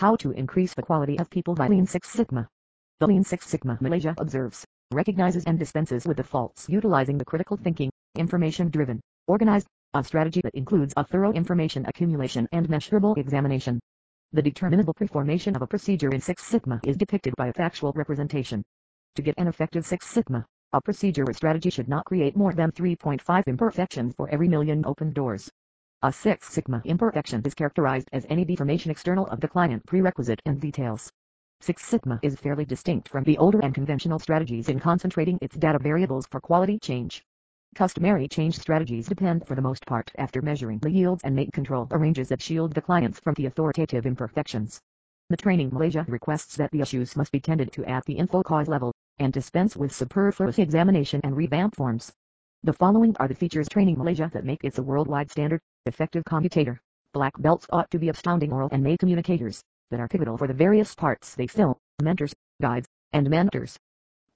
How to increase the quality of people by Lean Six Sigma. The Lean Six Sigma Malaysia observes, recognizes and dispenses with the faults utilizing the critical thinking, information-driven, organized, a strategy that includes a thorough information accumulation and measurable examination. The determinable preformation of a procedure in Six Sigma is depicted by a factual representation. To get an effective Six Sigma, a procedure or strategy should not create more than 3.5 imperfections for every million open doors. A Six Sigma imperfection is characterized as any deformation external of the client prerequisite and details. Six Sigma is fairly distinct from the older and conventional strategies in concentrating its data variables for quality change. Customary change strategies depend for the most part after measuring the yields and make control arranges that shield the clients from the authoritative imperfections. The Training Malaysia requests that the issues must be tended to at the info cause level, and dispense with superfluous examination and revamp forms. The following are the features Training Malaysia that make it a worldwide standard, effective commutator. Black belts ought to be astounding oral and made communicators, that are pivotal for the various parts they fill, mentors, guides, and mentors.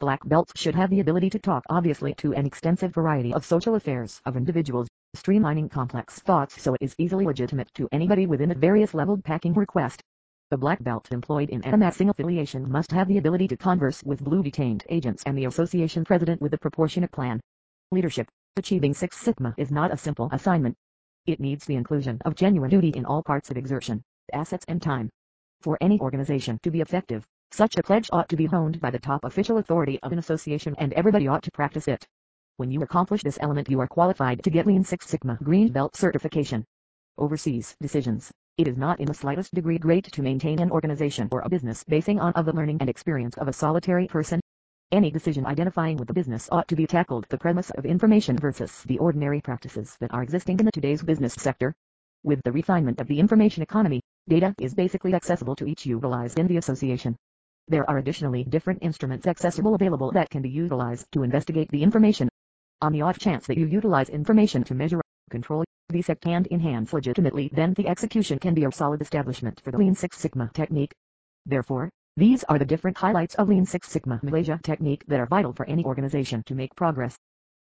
Black belts should have the ability to talk obviously to an extensive variety of social affairs of individuals, streamlining complex thoughts so it is easily legitimate to anybody within a various leveled packing request. The black belt employed in amassing affiliation must have the ability to converse with blue detained agents and the association president with a proportionate plan. Leadership, achieving Six Sigma is not a simple assignment. It needs the inclusion of genuine duty in all parts of exertion, assets and time. For any organization to be effective, such a pledge ought to be honed by the top official authority of an association and everybody ought to practice it. When you accomplish this element you are qualified to get Lean Six Sigma Green Belt certification. Overseas decisions. It is not in the slightest degree great to maintain an organization or a business basing on of the learning and experience of a solitary person. Any decision identifying with the business ought to be tackled the premise of information versus the ordinary practices that are existing in the today's business sector. With the refinement of the information economy, data is basically accessible to each utilized in the association. There are additionally different instruments accessible available that can be utilized to investigate the information. On the off chance that you utilize information to measure, control, dissect and enhance legitimately then the execution can be a solid establishment for the Lean Six Sigma technique. Therefore, these are the different highlights of Lean Six Sigma Malaysia technique that are vital for any organization to make progress.